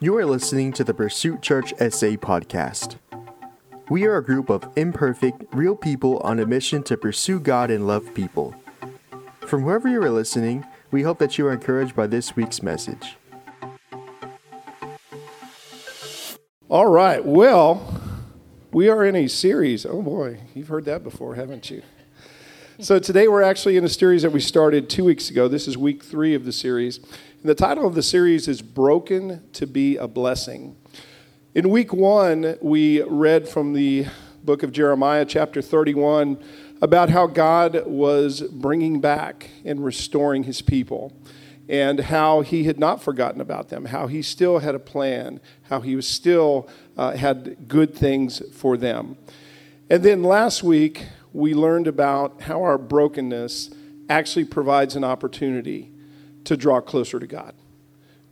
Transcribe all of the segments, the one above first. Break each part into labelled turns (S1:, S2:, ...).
S1: You are listening to the Pursuit Church SA podcast. We are a group of imperfect, real people on a mission to pursue God and love people. From wherever you are listening, we hope that you are encouraged by this week's message.
S2: All right. Well, we are in a series. Oh boy, you've heard that before, haven't you? So today we're actually in a series that we started two weeks ago. This is week three of the series. And the title of the series is Broken to Be a Blessing. In week one, we read from the book of Jeremiah, chapter 31, about how God was bringing back and restoring his people and how he had not forgotten about them, how he still had a plan, how he was still uh, had good things for them. And then last week, we learned about how our brokenness actually provides an opportunity to draw closer to God.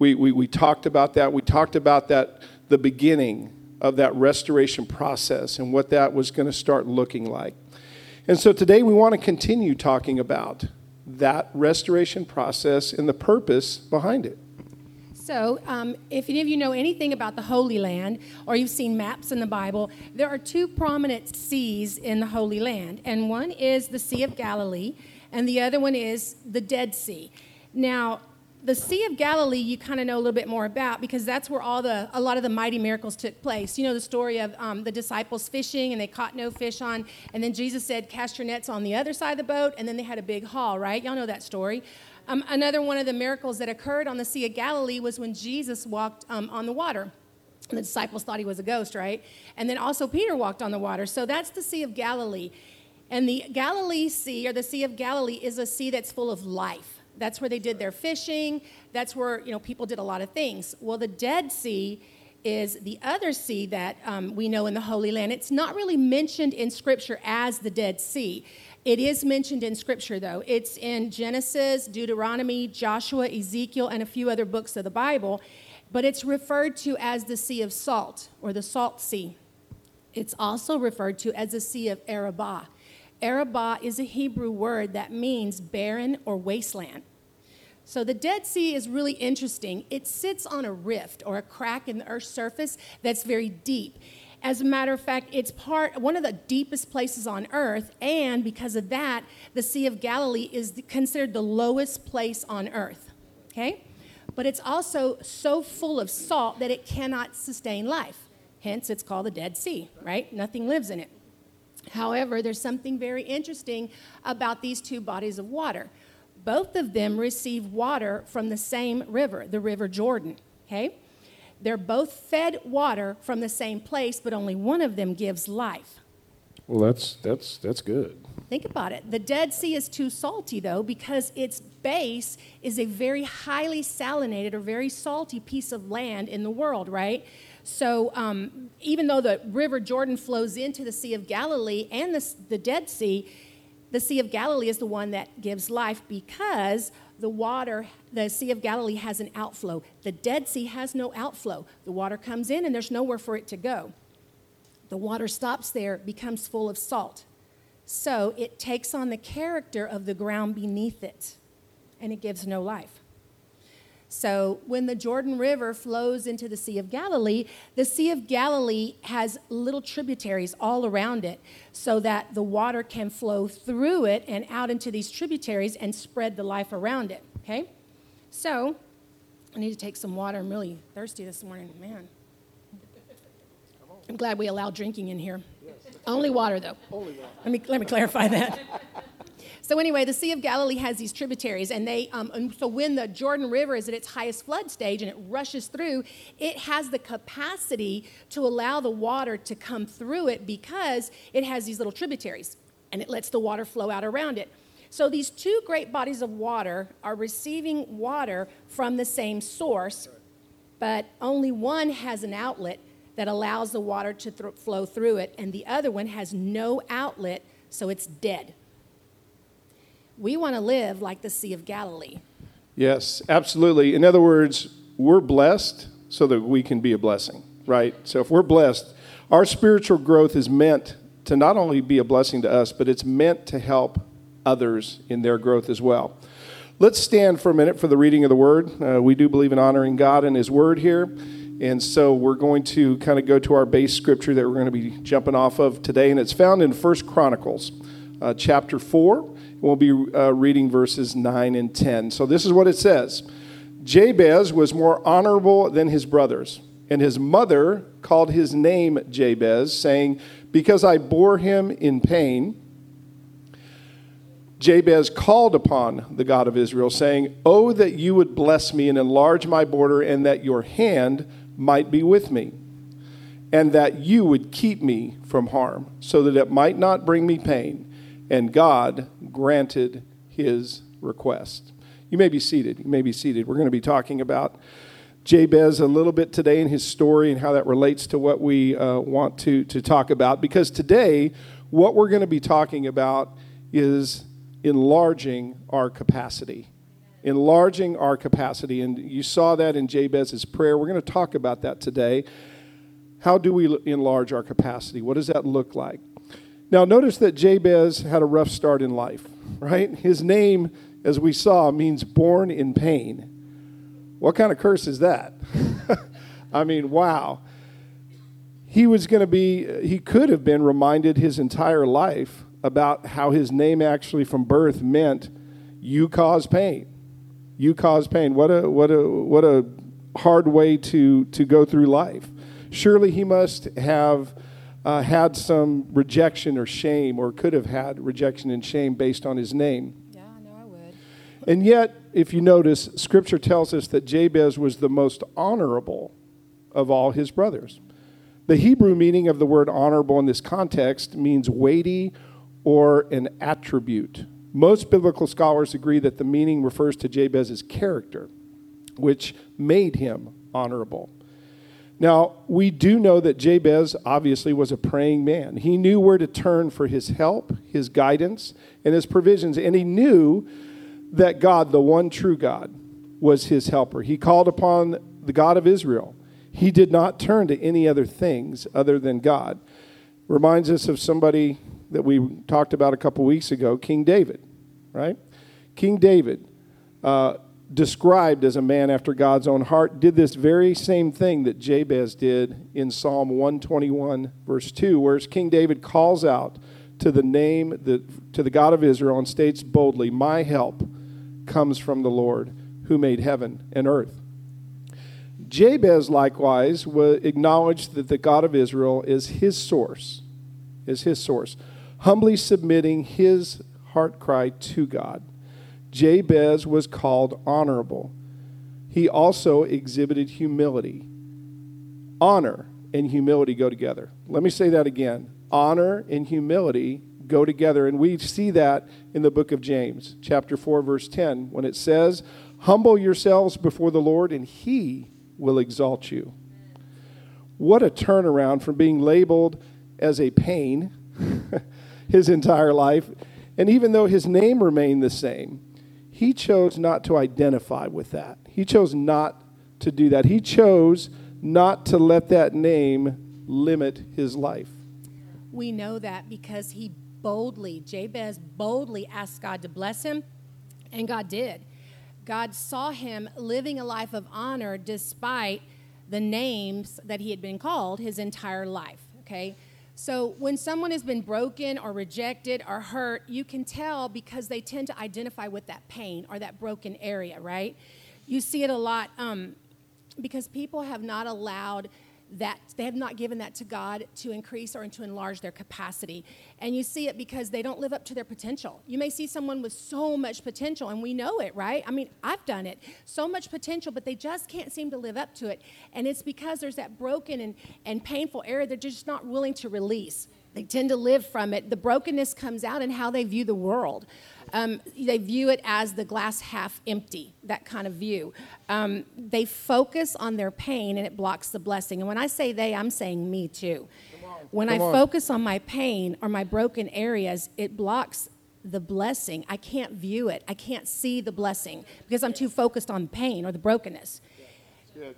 S2: We, we, we talked about that. We talked about that, the beginning of that restoration process and what that was going to start looking like. And so today we want to continue talking about that restoration process and the purpose behind it.
S3: So, um, if any of you know anything about the Holy Land or you've seen maps in the Bible, there are two prominent seas in the Holy Land. And one is the Sea of Galilee, and the other one is the Dead Sea. Now, the Sea of Galilee, you kind of know a little bit more about because that's where all the a lot of the mighty miracles took place. You know the story of um, the disciples fishing and they caught no fish on, and then Jesus said, "Cast your nets on the other side of the boat," and then they had a big haul. Right? Y'all know that story. Um, another one of the miracles that occurred on the Sea of Galilee was when Jesus walked um, on the water. And the disciples thought he was a ghost, right? And then also Peter walked on the water. So that's the Sea of Galilee. And the Galilee Sea, or the Sea of Galilee, is a sea that's full of life. That's where they did their fishing. That's where you know people did a lot of things. Well, the Dead Sea is the other sea that um, we know in the Holy Land. It's not really mentioned in Scripture as the Dead Sea. It is mentioned in Scripture, though. It's in Genesis, Deuteronomy, Joshua, Ezekiel, and a few other books of the Bible, but it's referred to as the Sea of Salt or the Salt Sea. It's also referred to as the Sea of Arabah. Arabah is a Hebrew word that means barren or wasteland. So the Dead Sea is really interesting. It sits on a rift or a crack in the Earth's surface that's very deep. As a matter of fact, it's part one of the deepest places on earth, and because of that, the Sea of Galilee is considered the lowest place on earth. Okay? But it's also so full of salt that it cannot sustain life. Hence, it's called the Dead Sea, right? Nothing lives in it. However, there's something very interesting about these two bodies of water. Both of them receive water from the same river, the River Jordan. Okay? They're both fed water from the same place, but only one of them gives life.
S2: Well, that's, that's, that's good.
S3: Think about it. The Dead Sea is too salty, though, because its base is a very highly salinated or very salty piece of land in the world, right? So, um, even though the River Jordan flows into the Sea of Galilee and the, the Dead Sea, the Sea of Galilee is the one that gives life because the water, the Sea of Galilee has an outflow. The Dead Sea has no outflow. The water comes in and there's nowhere for it to go. The water stops there, becomes full of salt. So it takes on the character of the ground beneath it, and it gives no life. So when the Jordan River flows into the Sea of Galilee, the Sea of Galilee has little tributaries all around it so that the water can flow through it and out into these tributaries and spread the life around it. Okay? So I need to take some water. I'm really thirsty this morning, man. I'm glad we allow drinking in here. Yes. Only water, though. Only water. Let me, let me clarify that. So anyway, the Sea of Galilee has these tributaries, and they um, and so when the Jordan River is at its highest flood stage and it rushes through, it has the capacity to allow the water to come through it because it has these little tributaries, and it lets the water flow out around it. So these two great bodies of water are receiving water from the same source, but only one has an outlet that allows the water to th- flow through it, and the other one has no outlet, so it's dead. We want to live like the Sea of Galilee.
S2: Yes, absolutely. In other words, we're blessed so that we can be a blessing, right? So if we're blessed, our spiritual growth is meant to not only be a blessing to us, but it's meant to help others in their growth as well. Let's stand for a minute for the reading of the word. Uh, we do believe in honoring God and His word here. And so we're going to kind of go to our base scripture that we're going to be jumping off of today, and it's found in First Chronicles, uh, chapter 4. We'll be uh, reading verses 9 and 10. So this is what it says Jabez was more honorable than his brothers, and his mother called his name Jabez, saying, Because I bore him in pain. Jabez called upon the God of Israel, saying, Oh, that you would bless me and enlarge my border, and that your hand might be with me, and that you would keep me from harm, so that it might not bring me pain. And God granted his request. You may be seated. You may be seated. We're going to be talking about Jabez a little bit today and his story and how that relates to what we uh, want to, to talk about. Because today, what we're going to be talking about is enlarging our capacity. Enlarging our capacity. And you saw that in Jabez's prayer. We're going to talk about that today. How do we enlarge our capacity? What does that look like? Now, notice that Jabez had a rough start in life, right? His name, as we saw, means born in pain. What kind of curse is that? I mean, wow. He was going to be, he could have been reminded his entire life about how his name actually from birth meant you cause pain. You cause pain. What a what a what a hard way to to go through life. Surely he must have uh, had some rejection or shame, or could have had rejection and shame based on his name.
S3: Yeah, I know I would.
S2: And yet, if you notice, Scripture tells us that Jabez was the most honorable of all his brothers. The Hebrew meaning of the word honorable in this context means weighty or an attribute. Most biblical scholars agree that the meaning refers to Jabez's character, which made him honorable. Now, we do know that Jabez obviously was a praying man. He knew where to turn for his help, his guidance, and his provisions, and he knew that God, the one true God, was his helper. He called upon the God of Israel. He did not turn to any other things other than God. Reminds us of somebody that we talked about a couple weeks ago, King David, right? King David, uh, described as a man after God's own heart, did this very same thing that Jabez did in Psalm 121, verse 2, where King David calls out to the name, to the God of Israel, and states boldly, My help comes from the Lord who made heaven and earth. Jabez likewise acknowledged that the God of Israel is his source, is his source humbly submitting his heart cry to God. Jabez was called honorable. He also exhibited humility. Honor and humility go together. Let me say that again. Honor and humility go together. And we see that in the book of James, chapter 4, verse 10, when it says, Humble yourselves before the Lord, and he will exalt you. What a turnaround from being labeled as a pain his entire life. And even though his name remained the same, he chose not to identify with that. He chose not to do that. He chose not to let that name limit his life.
S3: We know that because he boldly, Jabez boldly asked God to bless him, and God did. God saw him living a life of honor despite the names that he had been called his entire life. Okay? So when someone has been broken or rejected or hurt, you can tell because they tend to identify with that pain or that broken area, right? You see it a lot um, because people have not allowed that they have not given that to God to increase or to enlarge their capacity. And you see it because they don't live up to their potential. You may see someone with so much potential, and we know it, right? I mean, I've done it. So much potential, but they just can't seem to live up to it. And it's because there's that broken and, and painful area they're just not willing to release. They tend to live from it. The brokenness comes out in how they view the world. Um, they view it as the glass half empty, that kind of view. Um, they focus on their pain and it blocks the blessing. And when I say they, I'm saying me too. When Come I on. focus on my pain or my broken areas, it blocks the blessing. I can't view it. I can't see the blessing because I'm too focused on pain or the brokenness.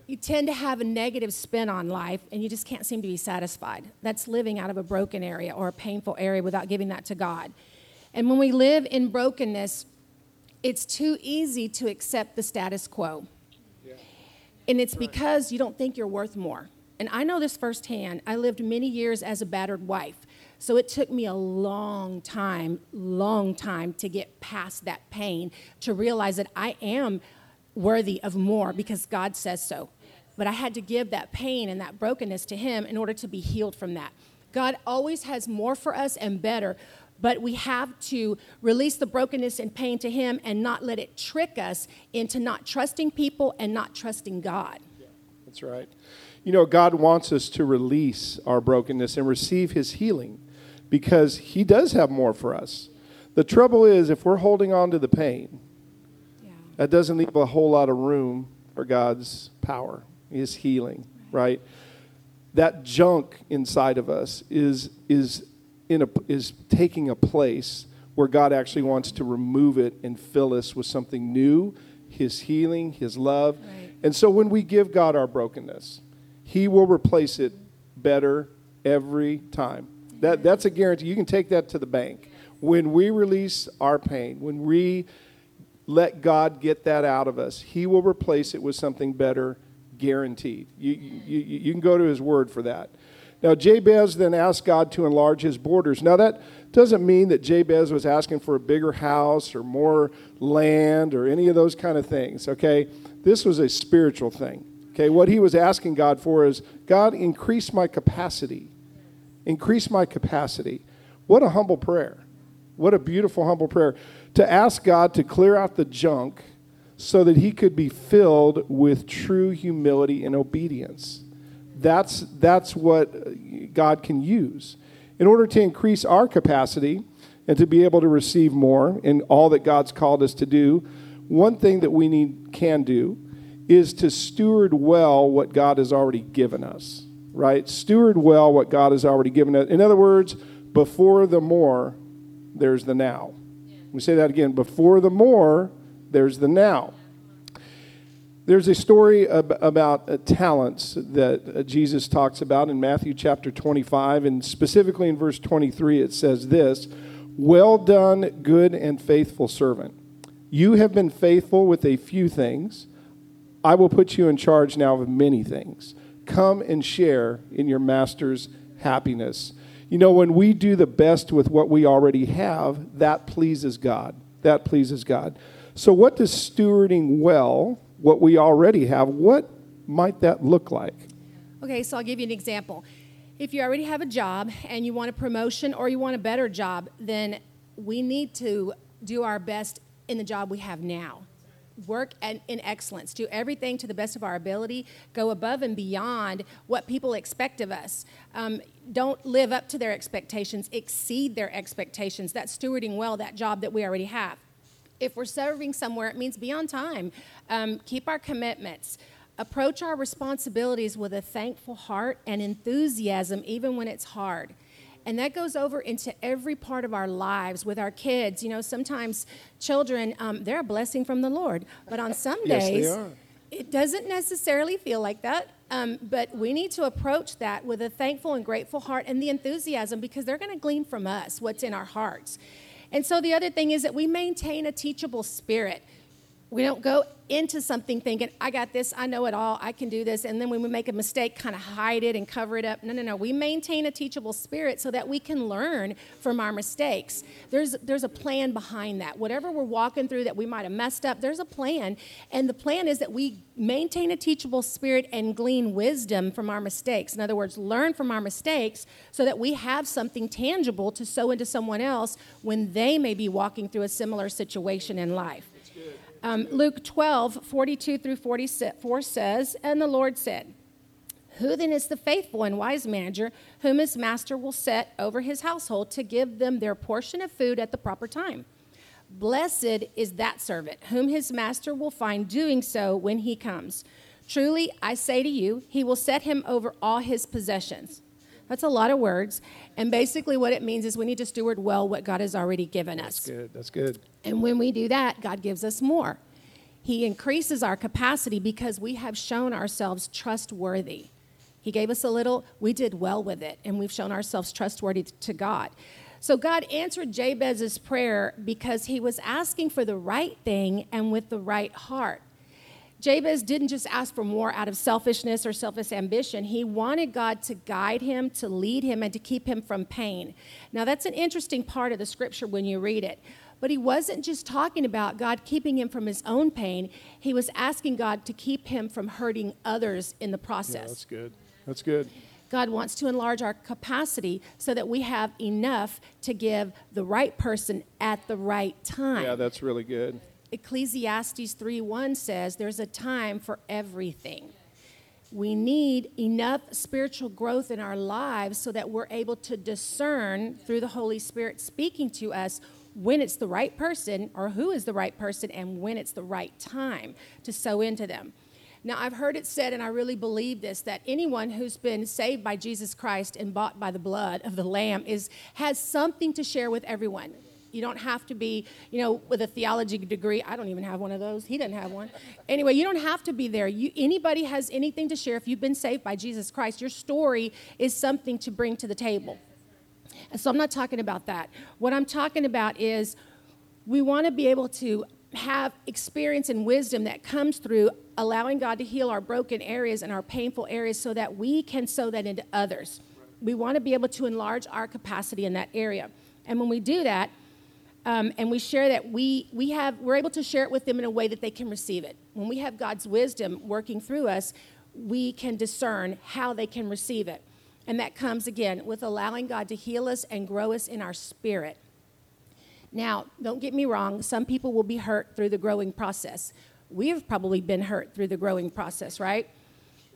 S3: You tend to have a negative spin on life and you just can't seem to be satisfied. That's living out of a broken area or a painful area without giving that to God. And when we live in brokenness, it's too easy to accept the status quo. And it's because you don't think you're worth more. And I know this firsthand. I lived many years as a battered wife. So it took me a long time, long time to get past that pain, to realize that I am worthy of more because God says so. But I had to give that pain and that brokenness to Him in order to be healed from that. God always has more for us and better, but we have to release the brokenness and pain to Him and not let it trick us into not trusting people and not trusting God.
S2: Yeah, that's right. You know, God wants us to release our brokenness and receive His healing because He does have more for us. The trouble is, if we're holding on to the pain, yeah. that doesn't leave a whole lot of room for God's power, His healing, right? right? That junk inside of us is, is, in a, is taking a place where God actually wants to remove it and fill us with something new, His healing, His love. Right. And so when we give God our brokenness, He will replace it better every time. That, that's a guarantee. You can take that to the bank. When we release our pain, when we let God get that out of us, He will replace it with something better, guaranteed. You, you, you can go to His word for that. Now, Jabez then asked God to enlarge his borders. Now, that doesn't mean that Jabez was asking for a bigger house or more land or any of those kind of things, okay? This was a spiritual thing, okay? What he was asking God for is God, increase my capacity Increase my capacity. What a humble prayer. What a beautiful, humble prayer. To ask God to clear out the junk so that he could be filled with true humility and obedience. That's, that's what God can use. In order to increase our capacity and to be able to receive more in all that God's called us to do, one thing that we need can do is to steward well what God has already given us right? Steward well what God has already given us. In other words, before the more, there's the now. We say that again. Before the more, there's the now. There's a story ab- about uh, talents that uh, Jesus talks about in Matthew chapter 25, and specifically in verse 23, it says this Well done, good and faithful servant. You have been faithful with a few things. I will put you in charge now of many things. Come and share in your master's happiness. You know, when we do the best with what we already have, that pleases God. That pleases God. So, what does stewarding well, what we already have, what might that look like?
S3: Okay, so I'll give you an example. If you already have a job and you want a promotion or you want a better job, then we need to do our best in the job we have now work in excellence, do everything to the best of our ability, go above and beyond what people expect of us. Um, don't live up to their expectations, exceed their expectations. That's stewarding well that job that we already have. If we're serving somewhere, it means be on time, um, keep our commitments. Approach our responsibilities with a thankful heart and enthusiasm, even when it's hard. And that goes over into every part of our lives with our kids. You know, sometimes children, um, they're a blessing from the Lord. But on some days,
S2: yes,
S3: it doesn't necessarily feel like that. Um, but we need to approach that with a thankful and grateful heart and the enthusiasm because they're going to glean from us what's in our hearts. And so the other thing is that we maintain a teachable spirit. We don't go into something thinking, I got this, I know it all, I can do this. And then when we make a mistake, kind of hide it and cover it up. No, no, no. We maintain a teachable spirit so that we can learn from our mistakes. There's, there's a plan behind that. Whatever we're walking through that we might have messed up, there's a plan. And the plan is that we maintain a teachable spirit and glean wisdom from our mistakes. In other words, learn from our mistakes so that we have something tangible to sow into someone else when they may be walking through a similar situation in life. Um, Luke 12, 42 through 44 says, And the Lord said, Who then is the faithful and wise manager whom his master will set over his household to give them their portion of food at the proper time? Blessed is that servant whom his master will find doing so when he comes. Truly, I say to you, he will set him over all his possessions. That's a lot of words. And basically, what it means is we need to steward well what God has already given us.
S2: That's good. That's good.
S3: And when we do that, God gives us more. He increases our capacity because we have shown ourselves trustworthy. He gave us a little, we did well with it, and we've shown ourselves trustworthy to God. So God answered Jabez's prayer because he was asking for the right thing and with the right heart. Jabez didn't just ask for more out of selfishness or selfish ambition. He wanted God to guide him, to lead him, and to keep him from pain. Now, that's an interesting part of the scripture when you read it. But he wasn't just talking about God keeping him from his own pain, he was asking God to keep him from hurting others in the process.
S2: Yeah, that's good. That's good.
S3: God wants to enlarge our capacity so that we have enough to give the right person at the right time.
S2: Yeah, that's really good.
S3: Ecclesiastes 3:1 says there's a time for everything. We need enough spiritual growth in our lives so that we're able to discern through the Holy Spirit speaking to us when it's the right person or who is the right person and when it's the right time to sow into them. Now, I've heard it said, and I really believe this, that anyone who's been saved by Jesus Christ and bought by the blood of the Lamb is, has something to share with everyone. You don't have to be, you know, with a theology degree. I don't even have one of those. He didn't have one. Anyway, you don't have to be there. You, anybody has anything to share. If you've been saved by Jesus Christ, your story is something to bring to the table. And so I'm not talking about that. What I'm talking about is we want to be able to have experience and wisdom that comes through allowing God to heal our broken areas and our painful areas so that we can sow that into others. We want to be able to enlarge our capacity in that area. And when we do that, um, and we share that we, we have, we're able to share it with them in a way that they can receive it. When we have God's wisdom working through us, we can discern how they can receive it. And that comes again with allowing God to heal us and grow us in our spirit. Now, don't get me wrong, some people will be hurt through the growing process. We've probably been hurt through the growing process, right?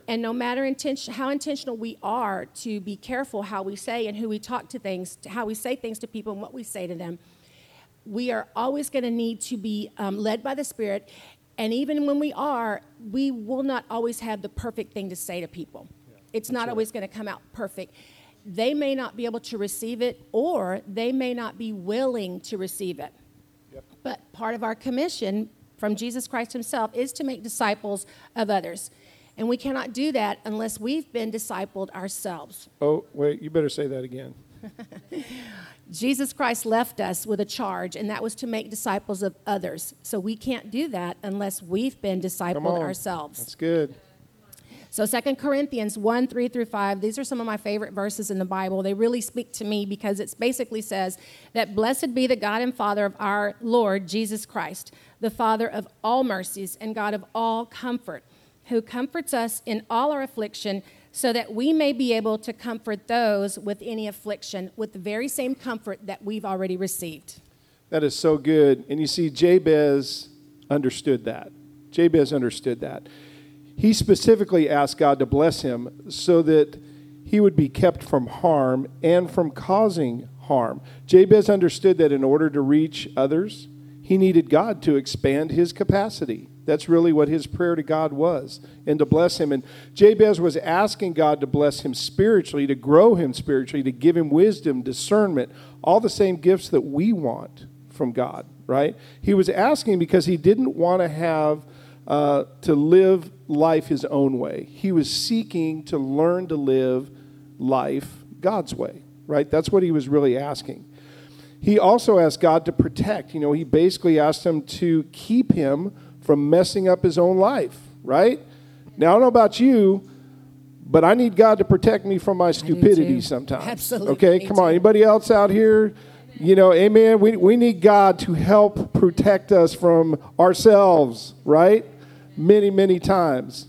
S3: And no matter intention, how intentional we are to be careful how we say and who we talk to things, how we say things to people and what we say to them, we are always going to need to be um, led by the Spirit. And even when we are, we will not always have the perfect thing to say to people. Yeah, it's not right. always going to come out perfect. They may not be able to receive it, or they may not be willing to receive it. Yep. But part of our commission from Jesus Christ Himself is to make disciples of others. And we cannot do that unless we've been discipled ourselves.
S2: Oh, wait, you better say that again.
S3: Jesus Christ left us with a charge, and that was to make disciples of others. So we can't do that unless we've been discipled ourselves.
S2: That's good.
S3: So 2 Corinthians 1, 3 through 5, these are some of my favorite verses in the Bible. They really speak to me because it basically says that blessed be the God and Father of our Lord Jesus Christ, the Father of all mercies and God of all comfort, who comforts us in all our affliction so that we may be able to comfort those with any affliction with the very same comfort that we've already received.
S2: That is so good. And you see, Jabez understood that. Jabez understood that. He specifically asked God to bless him so that he would be kept from harm and from causing harm. Jabez understood that in order to reach others, he needed God to expand his capacity. That's really what his prayer to God was, and to bless him. And Jabez was asking God to bless him spiritually, to grow him spiritually, to give him wisdom, discernment, all the same gifts that we want from God, right? He was asking because he didn't want to have uh, to live life his own way. He was seeking to learn to live life God's way, right? That's what he was really asking. He also asked God to protect. You know, he basically asked him to keep him from messing up his own life, right? Now, I don't know about you, but I need God to protect me from my stupidity sometimes.
S3: Absolutely.
S2: Okay, come on. Anybody else out here? You know, amen. We, we need God to help protect us from ourselves, right? Many, many times.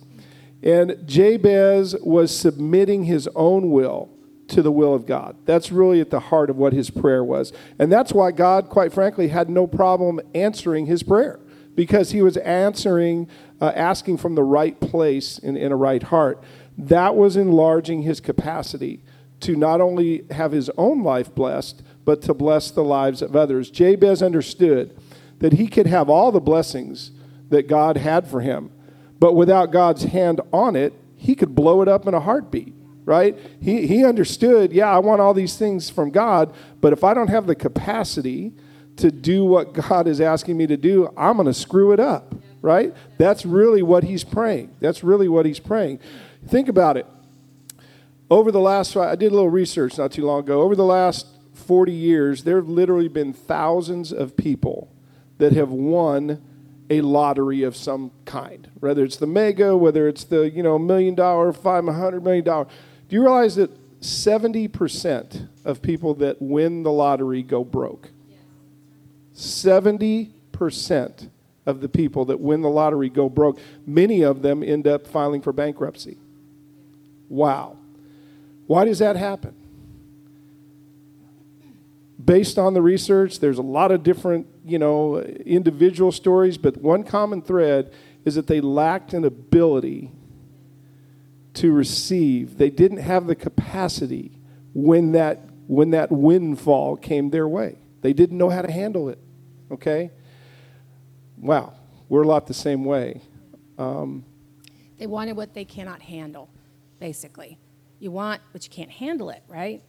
S2: And Jabez was submitting his own will to the will of God. That's really at the heart of what his prayer was. And that's why God, quite frankly, had no problem answering his prayer because he was answering, uh, asking from the right place in, in a right heart. That was enlarging his capacity to not only have his own life blessed, but to bless the lives of others. Jabez understood that he could have all the blessings that God had for him, but without God's hand on it, he could blow it up in a heartbeat, right? He, he understood, yeah, I want all these things from God, but if I don't have the capacity to do what God is asking me to do, I'm going to screw it up, right? That's really what he's praying. That's really what he's praying. Think about it. Over the last, I did a little research not too long ago. Over the last 40 years, there have literally been thousands of people that have won a lottery of some kind, whether it's the mega, whether it's the you know million dollar, five hundred million dollar. Do you realize that seventy percent of people that win the lottery go broke? Seventy percent of the people that win the lottery go broke. Many of them end up filing for bankruptcy. Wow. Why does that happen? Based on the research, there's a lot of different, you know, individual stories, but one common thread is that they lacked an ability to receive. They didn't have the capacity when that when that windfall came their way. They didn't know how to handle it. Okay? Wow. We're a lot the same way. Um,
S3: they wanted what they cannot handle, basically. You want, but you can't handle it, right?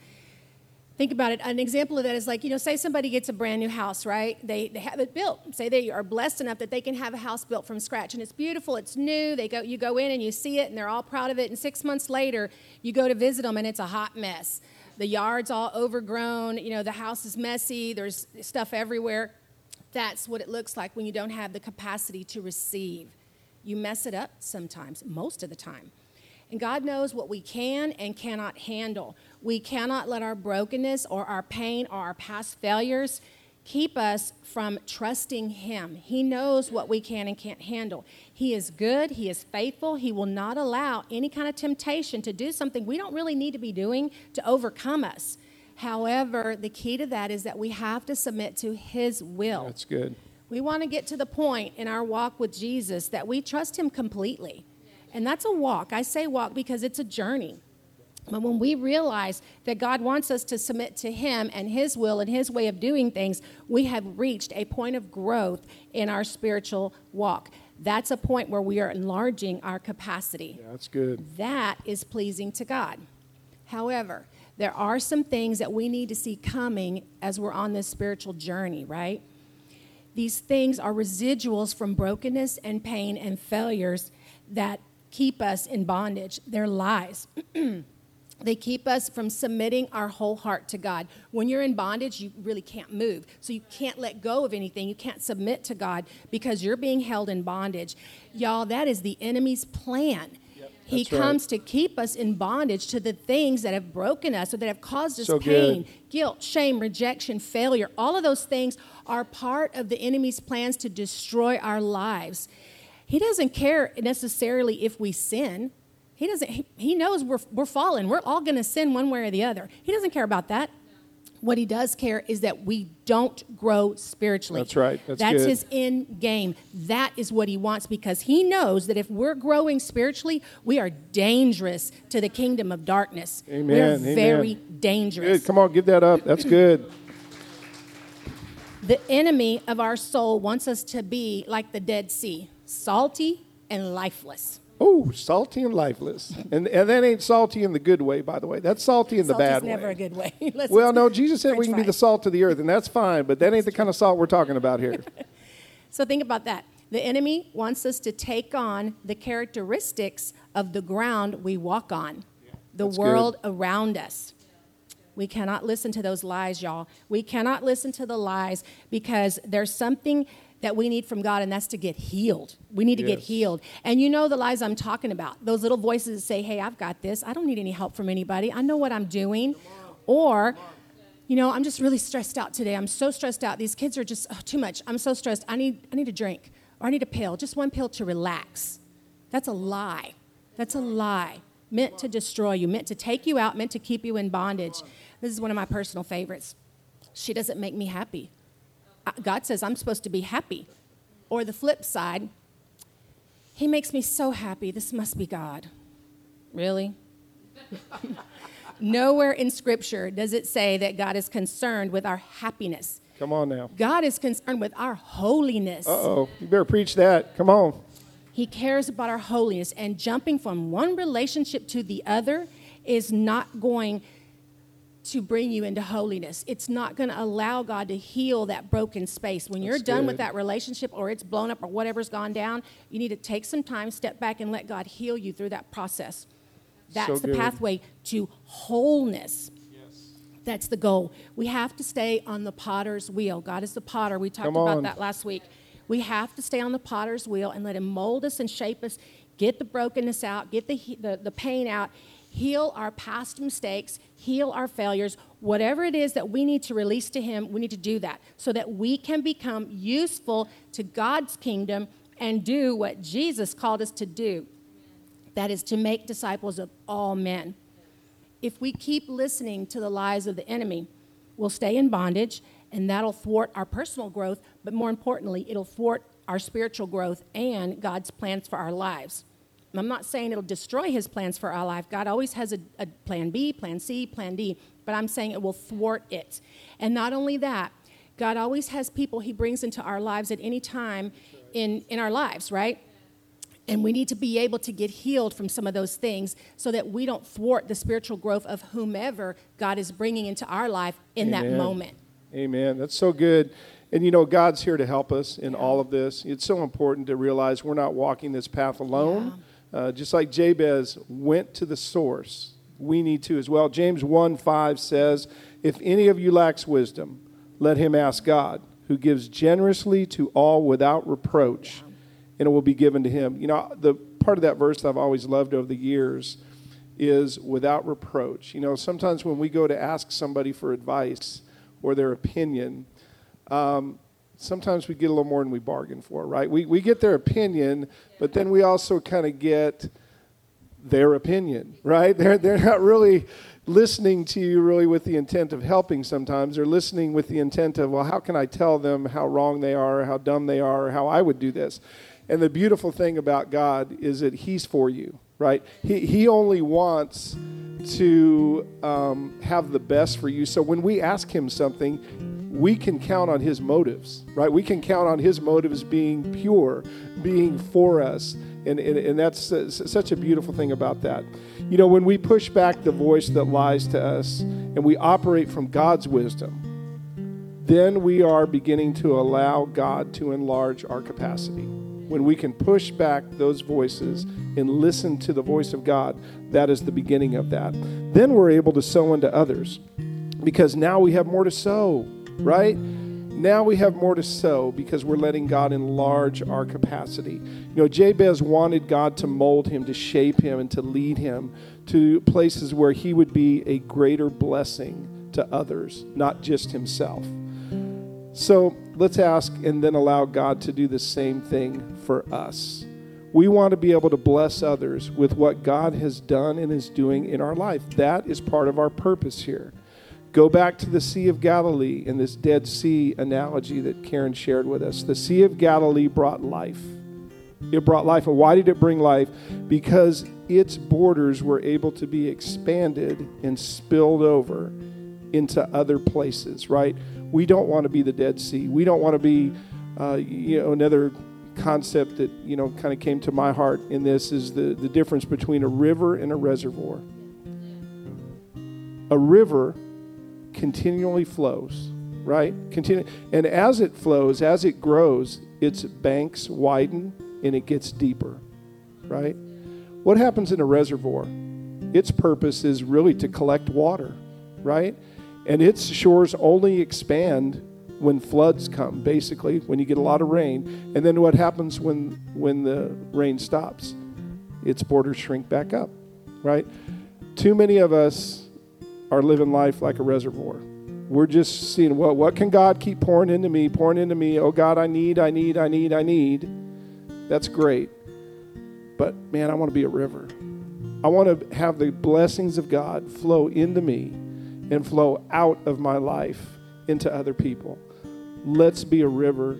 S3: Think about it. An example of that is like, you know, say somebody gets a brand new house, right? They, they have it built. Say they are blessed enough that they can have a house built from scratch. And it's beautiful, it's new. They go, you go in and you see it and they're all proud of it. And six months later, you go to visit them and it's a hot mess. The yard's all overgrown, you know, the house is messy, there's stuff everywhere. That's what it looks like when you don't have the capacity to receive. You mess it up sometimes, most of the time. And God knows what we can and cannot handle. We cannot let our brokenness or our pain or our past failures keep us from trusting Him. He knows what we can and can't handle. He is good, He is faithful. He will not allow any kind of temptation to do something we don't really need to be doing to overcome us. However, the key to that is that we have to submit to His will.
S2: That's good.
S3: We want to get to the point in our walk with Jesus that we trust Him completely. And that's a walk. I say walk because it's a journey. But when we realize that God wants us to submit to Him and His will and His way of doing things, we have reached a point of growth in our spiritual walk. That's a point where we are enlarging our capacity.
S2: Yeah, that's good.
S3: That is pleasing to God. However, there are some things that we need to see coming as we're on this spiritual journey, right? These things are residuals from brokenness and pain and failures that keep us in bondage. They're lies. they keep us from submitting our whole heart to God. When you're in bondage, you really can't move. So you can't let go of anything. You can't submit to God because you're being held in bondage. Y'all, that is the enemy's plan. he comes
S2: right.
S3: to keep us in bondage to the things that have broken us or that have caused us
S2: So
S3: pain,
S2: good.
S3: guilt, shame, rejection, failure. All of those things are part of the enemy's plans to destroy our lives. He doesn't care necessarily if we sin. He doesn't. He, he knows we're we're fallen. We're all going to sin one way or the other. He doesn't care about that. What he does care is that we don't grow spiritually.
S2: That's right. That's good.
S3: his end game. That is what he wants because he knows that if we're growing spiritually, we are dangerous to the kingdom of darkness.
S2: Amen,
S3: We're
S2: amen.
S3: very dangerous.
S2: Good. Come on, give that up. That's good.
S3: The enemy of our soul wants us to be like the Dead Sea, salty and lifeless.
S2: Oh, salty and lifeless. And, and that ain't salty in the good way, by the way. That's salty in the bad
S3: never
S2: way.
S3: a good way. Let's-
S2: Well, no, Jesus said we
S3: French
S2: can be the salt of the earth, and that's fine, but that ain't the kind of salt we're talking about here.
S3: So think about that. The enemy wants us to take on the characteristics of the ground we walk on, the
S2: that's
S3: world around us. We cannot listen to those lies, y'all. We cannot listen to the lies because there's something that we need from God, and that's to get healed. We need to get healed. And you know the lies I'm talking about those little voices that say, Hey, I've got this. I don't need any help from anybody. I know what I'm doing. Or, you know, I'm just really stressed out today. I'm so stressed out. These kids are just oh, too much. I'm so stressed. I need, I need a drink or I need a pill, just one pill to relax. That's a lie. That's a lie meant to destroy you, meant to take you out, meant to keep you in bondage. This is one of my personal favorites. She doesn't make me happy. God says I'm supposed to be happy. Or the flip side, He makes me so happy. This must be God. Really? Nowhere in Scripture does it say that God is concerned with our happiness.
S2: Come on now.
S3: God is concerned with our holiness.
S2: Uh oh. You better preach that. Come on.
S3: He cares about our holiness, and jumping from one relationship to the other is not going to bring you into holiness. It's not going to allow God to heal that broken space. When you're
S2: That's
S3: done
S2: good.
S3: with that relationship or it's blown up or whatever's gone down, you need to take some time, step back, and let God heal you through that process. That's the pathway to wholeness. That's the goal. We have to stay on the potter's wheel. God is the potter. We talked about that last week. We have to stay on the potter's wheel and let Him mold us and shape us, get the brokenness out, get the, the, the pain out, heal our past mistakes, heal our failures. Whatever it is that we need to release to Him, we need to do that so that we can become useful to God's kingdom and do what Jesus called us to do that is, to make disciples of all men. If we keep listening to the lies of the enemy, we'll stay in bondage, and that'll thwart our personal growth, but more importantly, it'll thwart our spiritual growth and God's plans for our lives. I'm not saying it'll destroy his plans for our life. God always has a, a, plan B, plan C, plan D, but I'm saying it will thwart it. And not only that, God always has people he brings into our lives at any time in, in our lives, right? And we need to be able to get healed from some of those things so that we don't thwart the spiritual growth of whomever God is bringing into our life in Amen. that moment.
S2: Amen. That's so good. And you know, God's here to help us in yeah. all of this. It's so important to realize we're not walking this path alone. Yeah uh, just like Jabez went to the source, we need to as well. James 1 5 says, If any of you lacks wisdom, let him ask God, who gives generously to all without reproach, and it will be given to him. You know, the part of that verse I've always loved over the years is without reproach. You know, sometimes when we go to ask somebody for advice or their opinion, um, sometimes we get a little more than we bargain for, right? We, we get their opinion, but then we also kind of get their opinion, right? They're, they're not really listening to you really with the intent of helping sometimes. They're listening with the intent of, well, how can I tell them how wrong they are, how dumb they are, how I would do this? And the beautiful thing about God is that He's for you, right? He, he only wants to um, have the best for you. So when we ask Him something, we can count on his motives, right? We can count on his motives being pure, being for us. And, and, and that's uh, such a beautiful thing about that. You know, when we push back the voice that lies to us and we operate from God's wisdom, then we are beginning to allow God to enlarge our capacity. When we can push back those voices and listen to the voice of God, that is the beginning of that. Then we're able to sow into others because now we have more to sow right? Now we have more to sow because we're letting God enlarge our capacity. You know, Jabez wanted God to mold him, to shape him, and to lead him to places where he would be a greater blessing to others, not just himself. So let's ask and then allow God to do the same thing for us. We want to be able to bless others with what God has done and is doing in our life. That is part of our purpose here. Go back to the Sea of Galilee in this Dead Sea analogy that Karen shared with us. The Sea of Galilee brought life. It brought life. And why did it bring life? Because its borders were able to be expanded and spilled over into other places, right? We don't want to be the Dead Sea. We don't want to be, uh, you know, another concept that, you know, kind of came to my heart in this is the, the difference between a river and a reservoir. A river continually flows, right? Continue, and as it flows, as it grows, its banks widen and it gets deeper, right? What happens in a reservoir? Its purpose is really to collect water, right? And its shores only expand when floods come, basically, when you get a lot of rain. And then what happens when when the rain stops? Its borders shrink back up, right? Too many of us are living life like a reservoir. We're just seeing what what can God keep pouring into me, pouring into me. Oh God, I need, I need, I need, I need. That's great. But man, I want to be a river. I want to have the blessings of God flow into me and flow out of my life into other people. Let's be a river.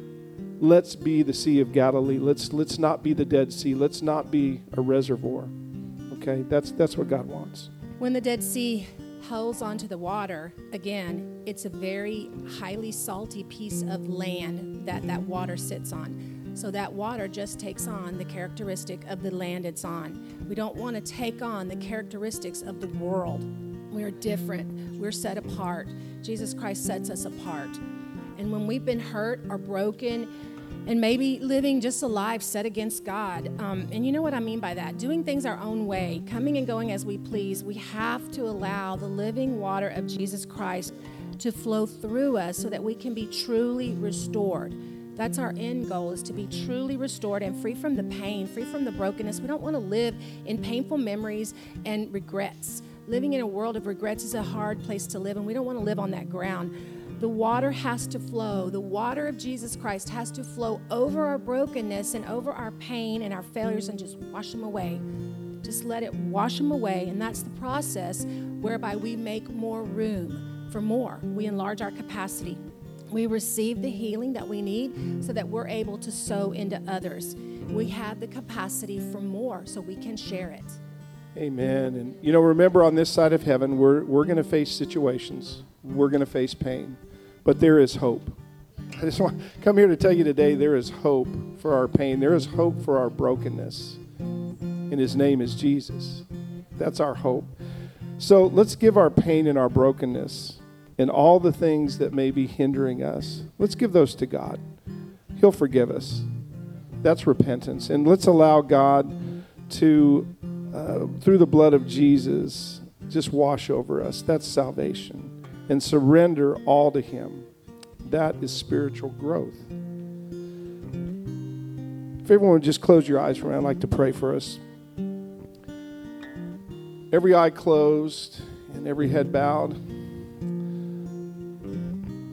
S2: Let's be the Sea of Galilee. Let's let's not be the Dead Sea. Let's not be a reservoir. Okay? That's that's what God wants.
S3: When the Dead Sea hulls onto the water, again, it's a very highly salty piece of land that that water sits on. So that water just takes on the characteristic of the land it's on. We don't want to take on the characteristics of the world. We're different, we're set apart. Jesus Christ sets us apart. And when we've been hurt or broken, and maybe living just a life set against God. Um, and you know what I mean by that? Doing things our own way, coming and going as we please. We have to allow the living water of Jesus Christ to flow through us so that we can be truly restored. That's our end goal is to be truly restored and free from the pain, free from the brokenness. We don't want to live in painful memories and regrets. Living in a world of regrets is a hard place to live, and we don't want to live on that ground. The water has to flow. The water of Jesus Christ has to flow over our brokenness and over our pain and our failures and just wash them away. Just let it wash them away. And that's the process whereby we make more room for more. We enlarge our capacity. We receive the healing that we need so that we're able to sow into others. We have the capacity for more so we can share it.
S2: Amen. And you know, remember on this side of heaven, we're, we're going to face situations, we're going to face pain, but there is hope. I just want to come here to tell you today there is hope for our pain, there is hope for our brokenness. And his name is Jesus. That's our hope. So let's give our pain and our brokenness and all the things that may be hindering us, let's give those to God. He'll forgive us. That's repentance. And let's allow God to, uh, through the blood of Jesus, just wash over us. That's salvation. And surrender all to Him. That is spiritual growth. If everyone would just close your eyes for minute, I'd like to pray for us. Every eye closed and every head bowed.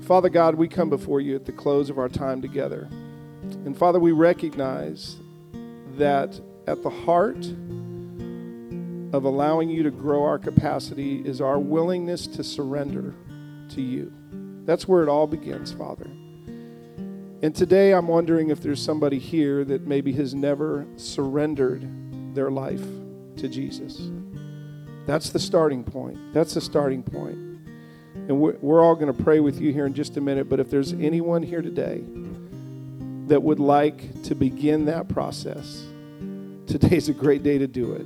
S2: Father God, we come before you at the close of our time together. And Father, we recognize that at the heart of allowing you to grow our capacity is our willingness to surrender to you. That's where it all begins, Father. And today I'm wondering if there's somebody here that maybe has never surrendered their life to Jesus. That's the starting point. That's the starting point. And we're, we're all going to pray with you here in just a minute. But if there's anyone here today that would like to begin that process, today's a great day to do it.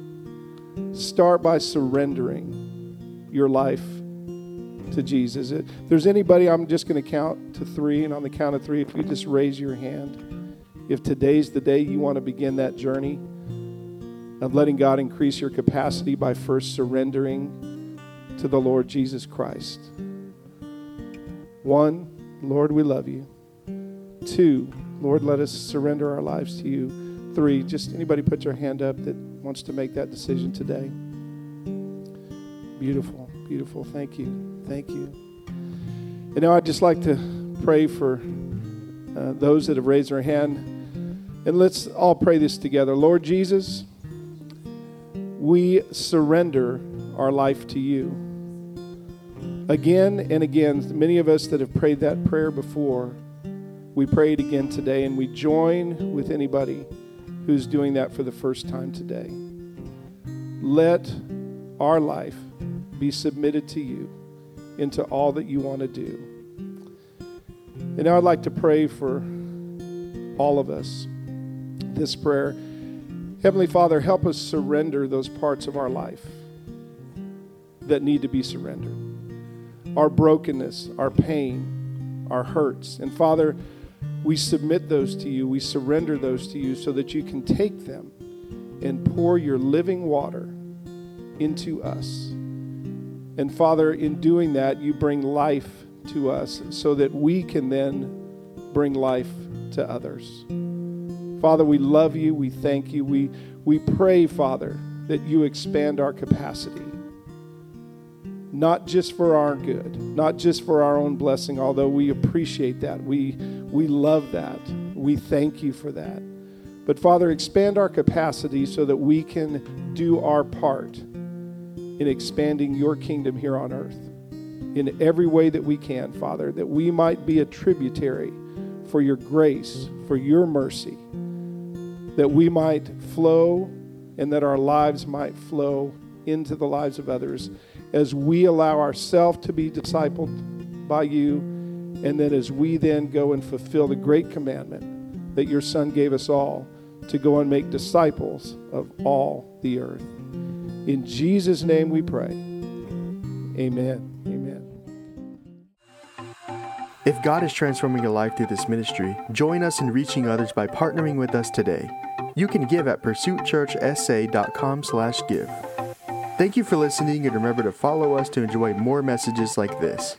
S2: Start by surrendering your life to Jesus. If there's anybody, I'm just going to count to three. And on the count of three, if you just raise your hand, if today's the day you want to begin that journey of letting God increase your capacity by first surrendering to the Lord Jesus Christ. One, Lord, we love you. Two, Lord, let us surrender our lives to you. Three, just anybody put your hand up that wants to make that decision today. Beautiful, beautiful. Thank you. Thank you. And now I'd just like to pray for uh, those that have raised their hand. And let's all pray this together. Lord Jesus, we surrender our life to you again and again, many of us that have prayed that prayer before, we pray it again today, and we join with anybody who's doing that for the first time today. Let our life be submitted to you into all that you want to do. And now I'd like to pray for all of us this prayer. Heavenly Father, help us surrender those parts of our life that need to be surrendered our brokenness, our pain, our hurts. And Father, we submit those to you. We surrender those to you so that you can take them and pour your living water into us. And Father, in doing that, you bring life to us so that we can then bring life to others. Father, we love you. We thank you. We, we pray, Father, that you expand our capacity not just for our good, not just for our own blessing, although we appreciate that. We, we love that. We thank you for that. But Father, expand our capacity so that we can do our part in expanding your kingdom here on earth in every way that we can, Father, that we might be a tributary for your grace, for your mercy, that we might flow and that our lives might flow into the lives of others as we allow ourselves to be discipled by you, and then as we then go and fulfill the great commandment that your Son gave us all to go and make disciples of all the earth. In Jesus' name we pray. Amen. Amen.
S1: If God is transforming your life through this ministry, join us in reaching others by partnering with us today. You can give at pursuitchurchsa.com slash give. Thank you for listening and remember to follow us to enjoy more messages like this.